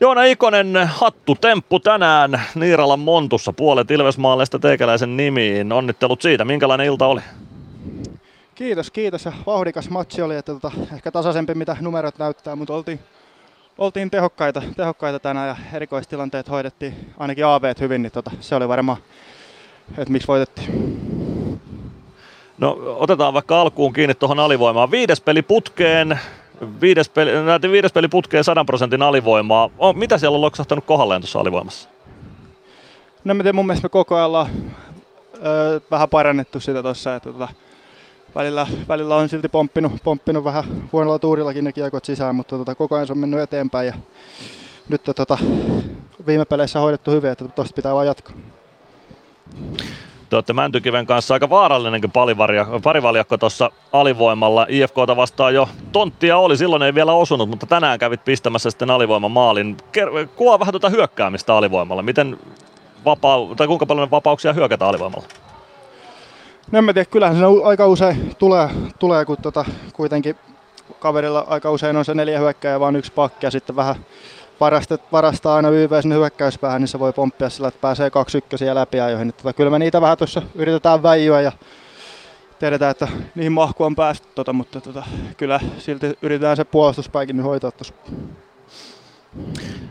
Joona Ikonen, hattu temppu tänään Niiralan Montussa, puolet Ilvesmaalaista teikäläisen nimiin. Onnittelut siitä, minkälainen ilta oli? Kiitos, kiitos ja vauhdikas matsi oli, että tota, ehkä tasaisempi mitä numerot näyttää, mutta oltiin, oltiin tehokkaita, tehokkaita tänään ja erikoistilanteet hoidettiin ainakin AV hyvin, niin tota, se oli varmaan, että miksi voitettiin. No otetaan vaikka alkuun kiinni tuohon alivoimaan. Viides peli putkeen, viides peli, näytin viides peli putkeen 100 prosentin alivoimaa. Oh, mitä siellä on loksahtanut kohdalleen tuossa alivoimassa? No miten mun mielestä me koko ajan ollaan öö, vähän parannettu sitä tuossa, että tota, välillä, välillä on silti pomppinut, pomppinut vähän huonolla tuurillakin ne kiekot sisään, mutta tota, koko ajan se on mennyt eteenpäin ja nyt tota, viime peleissä hoidettu hyvin, että tuosta pitää vaan jatkaa. Te olette Mäntykiven kanssa aika vaarallinenkin parivaljakko tuossa alivoimalla. IFKta vastaan jo tonttia oli, silloin ei vielä osunut, mutta tänään kävit pistämässä sitten alivoiman maalin. Kuvaa vähän tuota hyökkäämistä alivoimalla. Miten vapaa, tai kuinka paljon vapauksia hyökätä alivoimalla? No en mä tiedä, kyllähän se aika usein tulee, tulee kun tota, kuitenkin kaverilla aika usein on se neljä hyökkääjä vaan yksi pakki ja sitten vähän varastat, varastaa aina YV sinne hyökkäyspäähän, niin se voi pomppia sillä, että pääsee kaksi ykkösiä läpi ajoihin. Tota, kyllä me niitä vähän tuossa yritetään väijyä ja tiedetään, että niihin mahku on päästy, tota, mutta tota, kyllä silti yritetään se puolustuspaikin nyt hoitaa tuossa.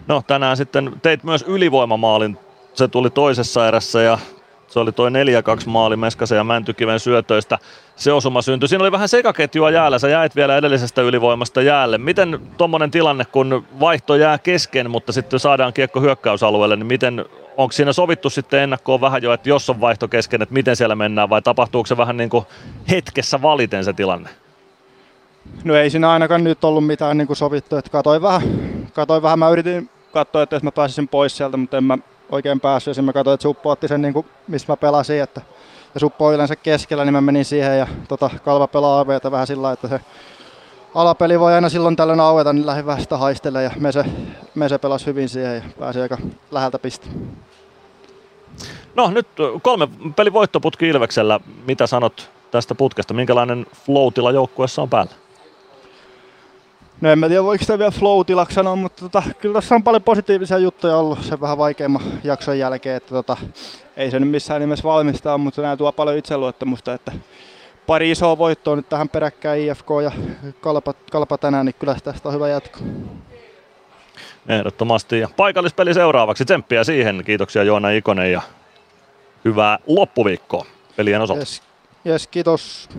No tänään sitten teit myös ylivoimamaalin, se tuli toisessa erässä ja se oli toi 4-2 maali Meskasen ja Mäntykiven syötöistä. Se osuma syntyi. Siinä oli vähän sekaketjua jäällä. Sä jäit vielä edellisestä ylivoimasta jäälle. Miten tuommoinen tilanne, kun vaihto jää kesken, mutta sitten saadaan kiekko hyökkäysalueelle, niin miten, onko siinä sovittu sitten ennakkoon vähän jo, että jos on vaihto kesken, että miten siellä mennään vai tapahtuuko se vähän niin kuin hetkessä valiten se tilanne? No ei siinä ainakaan nyt ollut mitään niin kuin sovittu, että katoin vähän, katoin vähän, mä yritin katsoa, että jos mä pääsisin pois sieltä, mutta en mä oikein päässyt. Ja mä katsoin, että Suppo otti sen, niin kuin, missä mä pelasin. Että, ja Suppo on yleensä keskellä, niin mä menin siihen ja tota, Kalva pelaa AVtä vähän sillä että se alapeli voi aina silloin tällöin aueta, niin lähdin vähän sitä haistelemaan ja Mese, Mese pelasi hyvin siihen ja pääsi aika läheltä piste. No nyt kolme peli voittoputki Ilveksellä. Mitä sanot tästä putkesta? Minkälainen flow joukkueessa on päällä? No en mä tiedä voiko sitä vielä flow sanoa, mutta tota, kyllä tässä on paljon positiivisia juttuja ollut sen vähän vaikeimman jakson jälkeen, että tota, ei se nyt missään nimessä valmistaa, mutta nämä tuo paljon itseluottamusta, että pari isoa voittoa nyt tähän peräkkäin IFK ja Kalpa, Kalpa tänään, niin kyllä tästä on hyvä jatko. Ehdottomasti. Ja paikallispeli seuraavaksi. Tsemppiä siihen. Kiitoksia Joona Ikonen ja hyvää loppuviikkoa pelien osalta. Yes, yes kiitos.